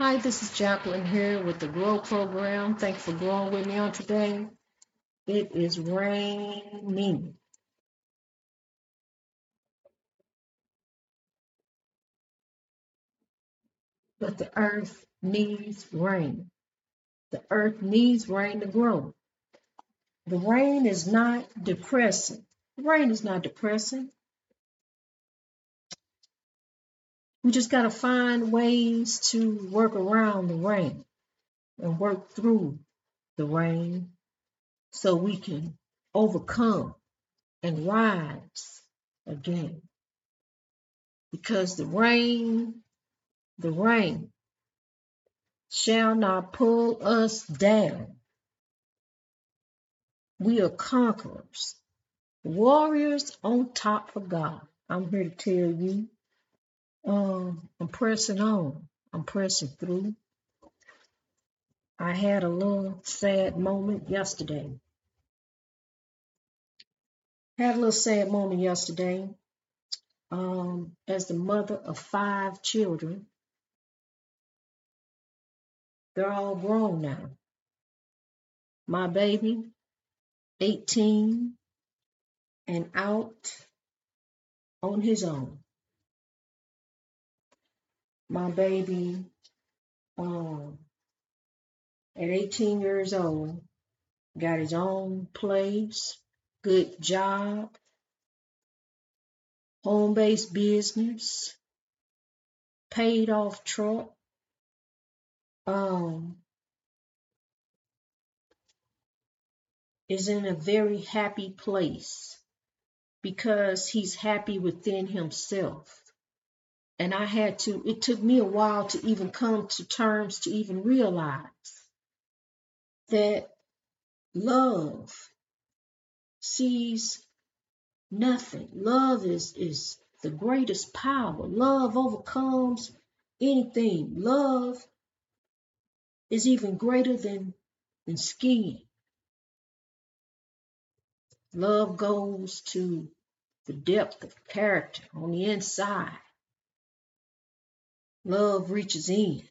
Hi, this is Jacqueline here with the Grow Program. Thanks for growing with me on today. It is raining, but the earth needs rain. The earth needs rain to grow. The rain is not depressing. The rain is not depressing. We just got to find ways to work around the rain and work through the rain so we can overcome and rise again. Because the rain, the rain shall not pull us down. We are conquerors, warriors on top of God. I'm here to tell you, um, I'm pressing on. I'm pressing through. I had a little sad moment yesterday. Had a little sad moment yesterday. Um, as the mother of five children, they're all grown now. My baby, 18 and out on his own. My baby, um, at 18 years old, got his own place, good job, home based business, paid off truck, um, is in a very happy place because he's happy within himself. And I had to, it took me a while to even come to terms to even realize that love sees nothing. Love is is the greatest power. Love overcomes anything. Love is even greater than than skiing. Love goes to the depth of character on the inside. Love reaches in.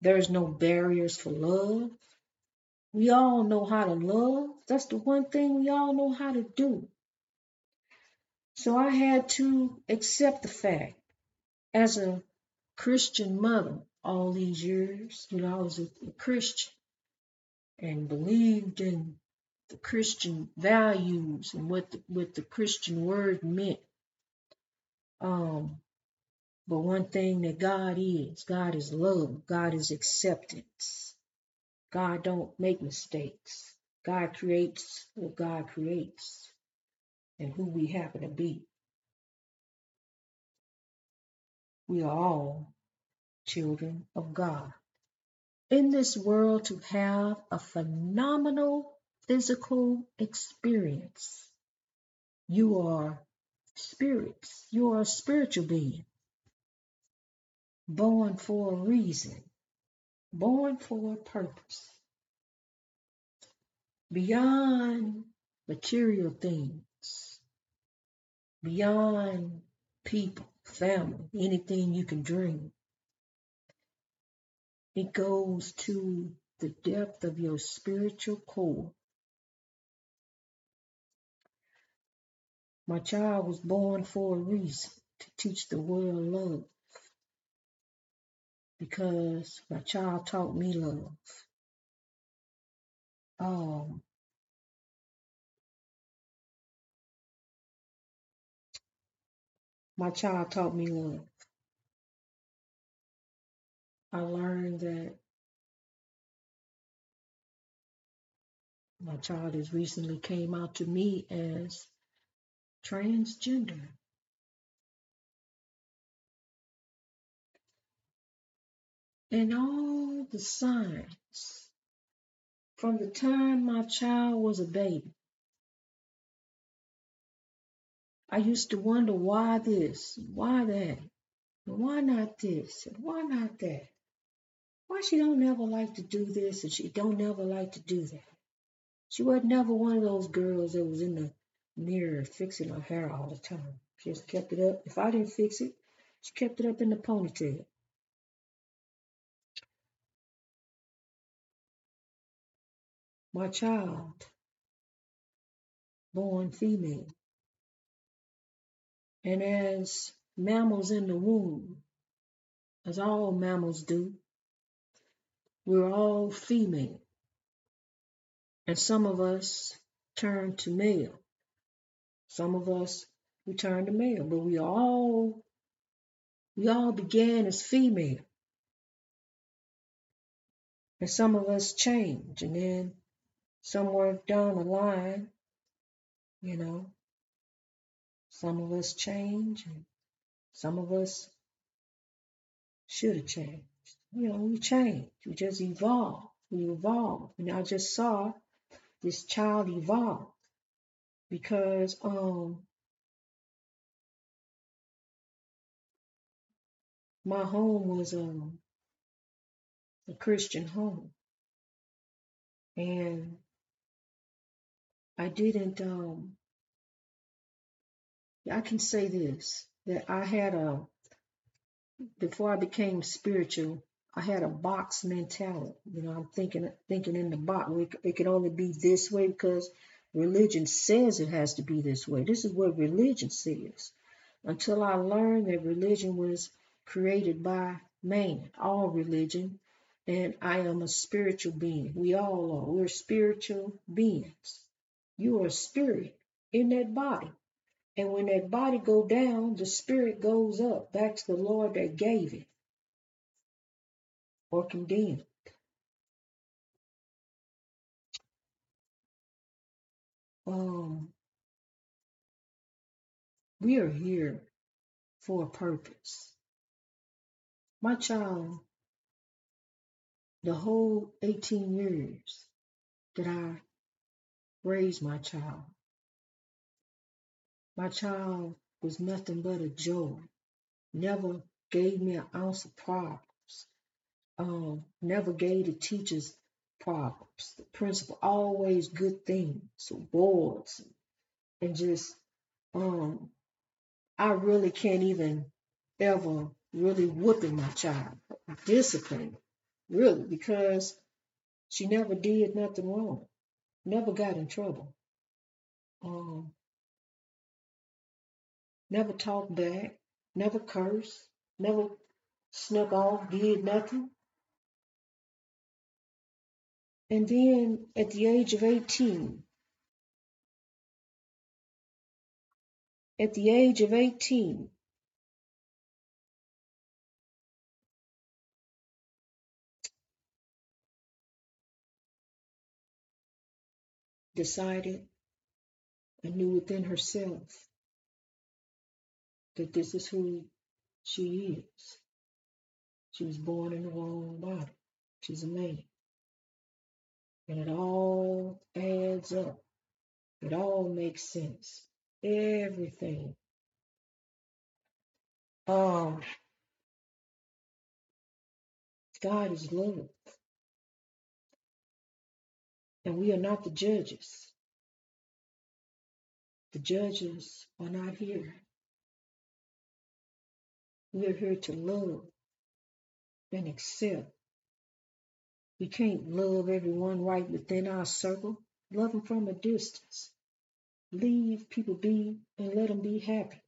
There's no barriers for love. We all know how to love. That's the one thing we all know how to do. So I had to accept the fact as a Christian mother all these years. You know, I was a, a Christian and believed in the Christian values and what the, what the Christian word meant. Um, but one thing that God is, God is love. God is acceptance. God don't make mistakes. God creates what God creates and who we happen to be. We are all children of God. in this world to have a phenomenal physical experience. You are spirits. You are a spiritual being, born for a reason, born for a purpose. Beyond material things, beyond people, family, anything you can dream. It goes to the depth of your spiritual core My child was born for a reason to teach the world love because my child taught me love. Um, my child taught me love. I learned that my child has recently came out to me as transgender. And all the signs from the time my child was a baby, I used to wonder why this, why that, why not this, why not that. Why she don't never like to do this and she don't never like to do that. She was never one of those girls that was in the mirror fixing her hair all the time. She just kept it up. If I didn't fix it, she kept it up in the ponytail. My child, born female. And as mammals in the womb, as all mammals do, we're all female. And some of us turn to male. Some of us we turn to male, but we all we all began as female. And some of us change and then somewhere down the line, you know, some of us change and some of us should have changed. You know, we change. We just evolve. We evolve. And I just saw this child evolve because um my home was um a Christian home. And I didn't um I can say this that I had a before I became spiritual, I had a box mentality. You know, I'm thinking thinking in the box. It, can only be this way because religion says it has to be this way. This is what religion says. Until I learned that religion was created by man, all religion, and I am a spiritual being. We all are. We're spiritual beings. You are a spirit in that body. And when that body go down, the spirit goes up back to the Lord that gave it or condemned. Um, we are here for a purpose. My child, the whole 18 years that I raised my child, my child was nothing but a joy. Never gave me an ounce of problems. Um, never gave the teachers problems. The principal always good things, awards, and just um, I really can't even ever really whooping my child, discipline, really, because she never did nothing wrong, never got in trouble, um, never talked back, never cursed, never snuck off, did nothing. And then at the age of 18, at the age of 18, decided and knew within herself that this is who she is. She was born in the wrong body. She's a man. And it all adds up. It all makes sense. Everything. Um, God is love. And we are not the judges. The judges are not here. We are here to love and accept. We can't love everyone right within our circle. Love them from a distance. Leave people be and let them be happy.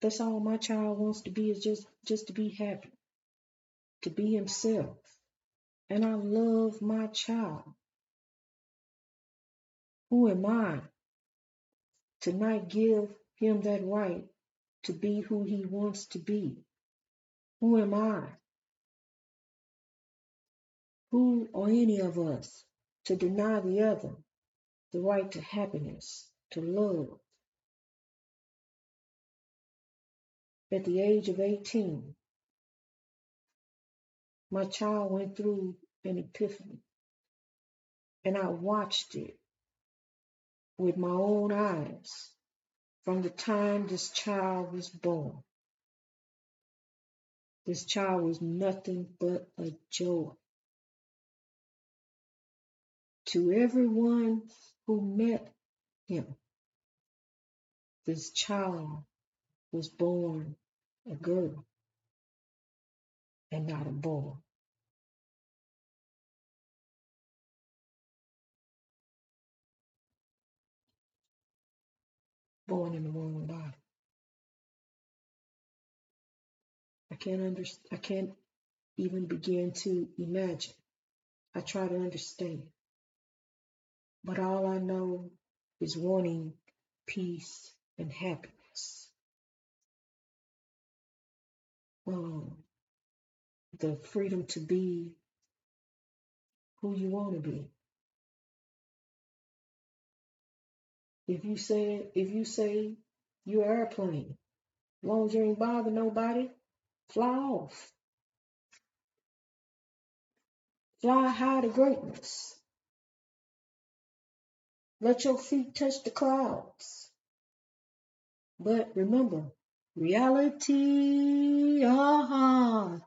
That's all my child wants to be is just just to be happy, to be himself. And I love my child. Who am I to not give him that right to be who he wants to be? Who am I? Who or any of us to deny the other the right to happiness, to love? At the age of 18, my child went through an epiphany, and I watched it with my own eyes from the time this child was born. This child was nothing but a joy. To everyone who met him, this child was born a girl and not a boy. Born in the wrong body. I can't understand. I can't even begin to imagine. I try to understand. But all I know is wanting peace and happiness. Um, the freedom to be who you want to be. If you say if you say you're an airplane, long as you ain't bother nobody, fly off. Fly high to greatness. Let your feet touch the clouds. But remember, reality, uh-huh.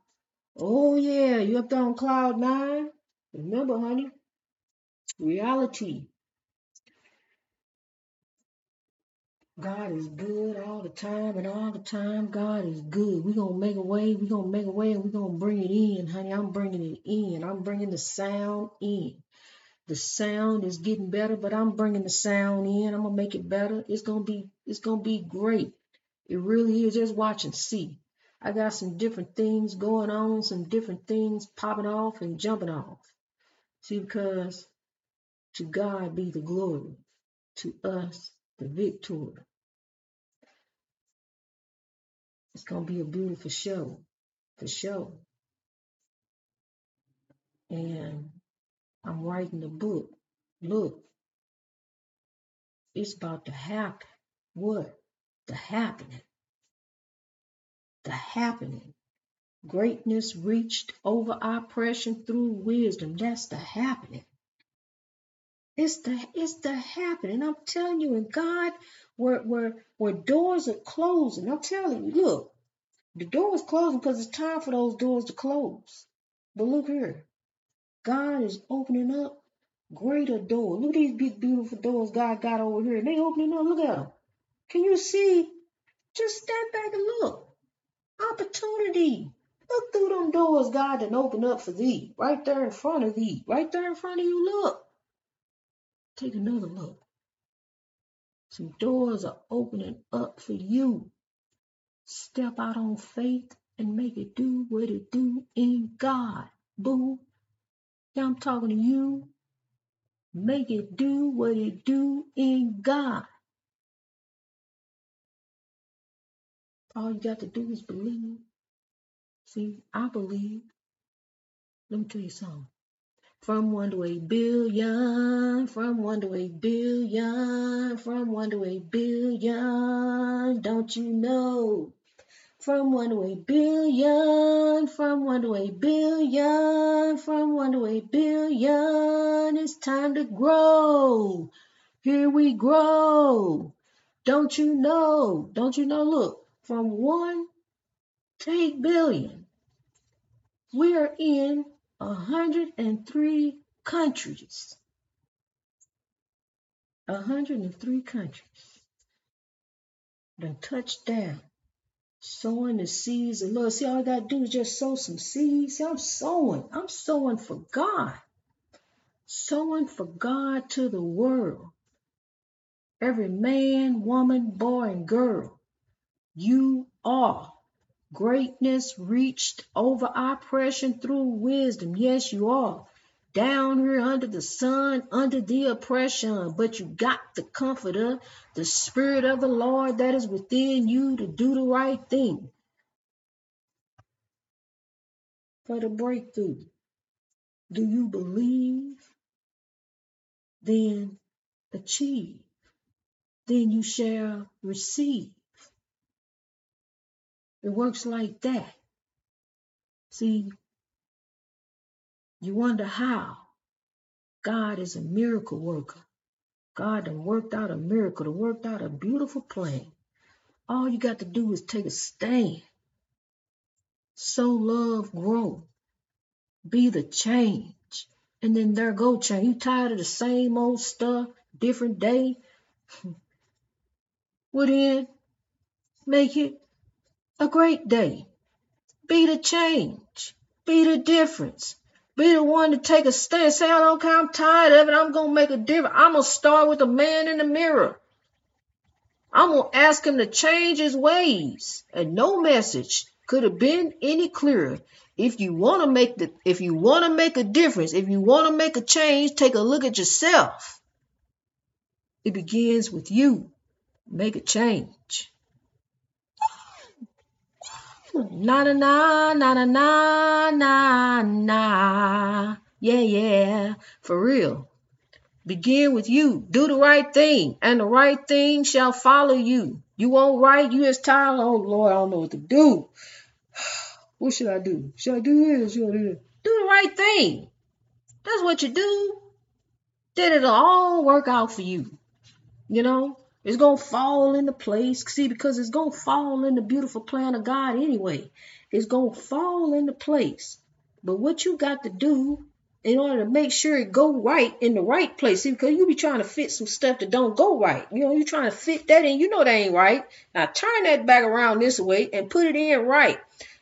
Oh yeah, you up there on cloud nine? Remember, honey, reality. God is good all the time, and all the time God is good. We're going to make a way, we're going to make a way, and we're going to bring it in, honey. I'm bringing it in. I'm bringing the sound in. The sound is getting better, but I'm bringing the sound in. I'm going to make it better. It's going to be, it's going to be great. It really is. Just watch and see. I got some different things going on, some different things popping off and jumping off. See, because to God be the glory, to us the victory. It's gonna be a beautiful show, for sure. And I'm writing the book. Look, it's about to happen. What? The happening. The happening. Greatness reached over oppression through wisdom. That's the happening. It's the it's the happening. I'm telling you, and God, where where where doors are closing. I'm telling you, look, the door is closing because it's time for those doors to close. But look here, God is opening up greater doors. Look at these big, beautiful doors God got over here. And they opening up. Look at them. Can you see? Just step back and look. Opportunity. Look through them doors God done opened up for thee. Right there in front of thee. Right there in front of you. Look. Take another look. Some doors are opening up for you. Step out on faith and make it do what it do in God. Boo. Yeah, I'm talking to you. Make it do what it do in God. All you got to do is believe. See, I believe. Let me tell you something. From one to a billion, from one to a billion, from one to a billion, don't you know? From one to a billion, from one to a billion, from one to a billion, it's time to grow. Here we grow. Don't you know? Don't you know? Look, from one to eight billion, we are in 103 countries. 103 countries. Done touched down. Sowing the seeds of love. See, all I gotta do is just sow some seeds. See, I'm sowing. I'm sowing for God. Sowing for God to the world. Every man, woman, boy, and girl. You are. Greatness reached over oppression through wisdom. Yes, you are. Down here under the sun, under the oppression, but you got the comforter, the spirit of the Lord that is within you to do the right thing for the breakthrough. Do you believe? Then achieve. Then you shall receive. It works like that. See, you wonder how. God is a miracle worker. God done worked out a miracle, done worked out a beautiful plan. All you got to do is take a stand. Sow love, grow. Be the change. And then there go change. You tired of the same old stuff, different day? well then, make it a great day. Be the change. Be the difference. Be the one to take a stand. Say, I don't care, I'm tired of it. I'm going to make a difference. I'm going to start with the man in the mirror. I'm gonna ask him to change his ways. And no message could have been any clearer. If you want to make the if you want to make a difference, if you want to make a change, take a look at yourself. It begins with you. Make a change. Na na na na na na na. Yeah, yeah. For real. Begin with you. Do the right thing, and the right thing shall follow you. You won't right, you as tired. Oh Lord, I don't know what to do. What should I do? Should I do this? Should I do this? Do the right thing. That's what you do. Then it'll all work out for you. You know, it's gonna fall into place. See, because it's gonna fall in the beautiful plan of God anyway. It's gonna fall into place. But what you got to do in order to make sure it go right in the right place. See, because you be trying to fit some stuff that don't go right. You know, you're trying to fit that in. You know that ain't right. Now turn that back around this way and put it in right.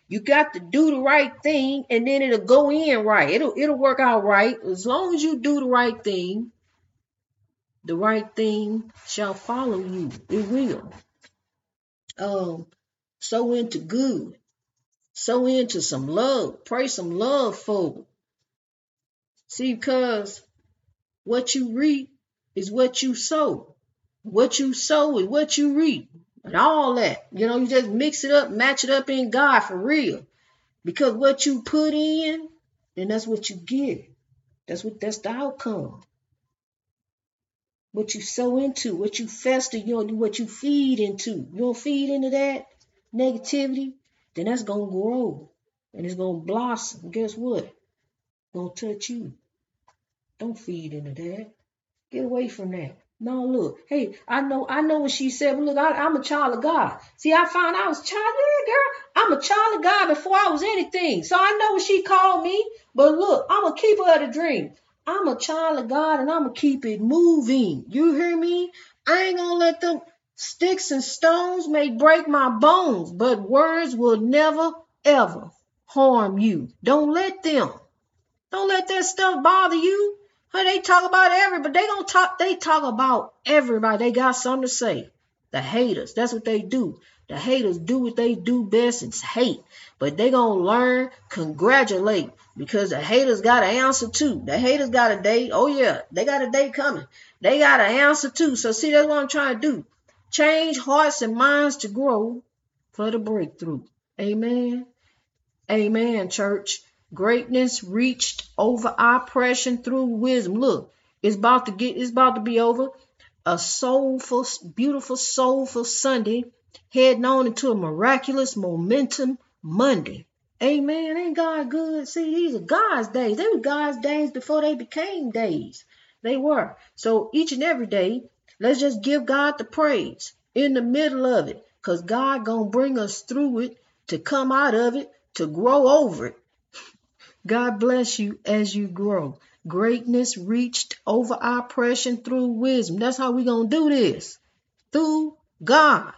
You got to do the right thing and then it'll go in right. It'll it'll work out right. As long as you do the right thing, the right thing shall follow you. It will. Um, sow into good. Sow into some love. Pray some love for. See, because what you reap is what you sow. What you sow is what you reap and all that. You know, you just mix it up, match it up in God for real. Because what you put in, then that's what you get. That's what that's the outcome. What you sow into, what you fester, you know, what you feed into. You don't feed into that negativity, then that's gonna grow and it's gonna blossom. Guess what? It's gonna touch you. Don't feed into that. Get away from that. No, look, hey, I know, I know what she said, but look, I, am a child of God. See, I found I was child, girl. I'm a child of God before I was anything. So I know what she called me. But look, I'm a keeper of the dream. I'm a child of God and I'm gonna keep it moving. You hear me? I ain't gonna let them sticks and stones may break my bones, but words will never ever harm you. Don't let them. Don't let that stuff bother you. They talk about everybody. They don't talk. They talk about everybody. They got something to say. The haters. That's what they do. The haters do what they do best. It's hate. But they gonna learn, congratulate, because the haters got an answer too. The haters got a day. Oh yeah, they got a day coming. They got an answer too. So see, that's what I'm trying to do. Change hearts and minds to grow for the breakthrough. Amen. Amen, church. Greatness reached over oppression through wisdom. Look, it's about to get it's about to be over. A soulful, beautiful, soulful Sunday, heading on into a miraculous momentum Monday. Amen. Ain't God good? See, these are God's days. They were God's days before they became days. They were. So each and every day, let's just give God the praise in the middle of it. Because God gonna bring us through it to come out of it, to grow over it. God bless you as you grow. Greatness reached over oppression through wisdom. That's how we to do this. Through God.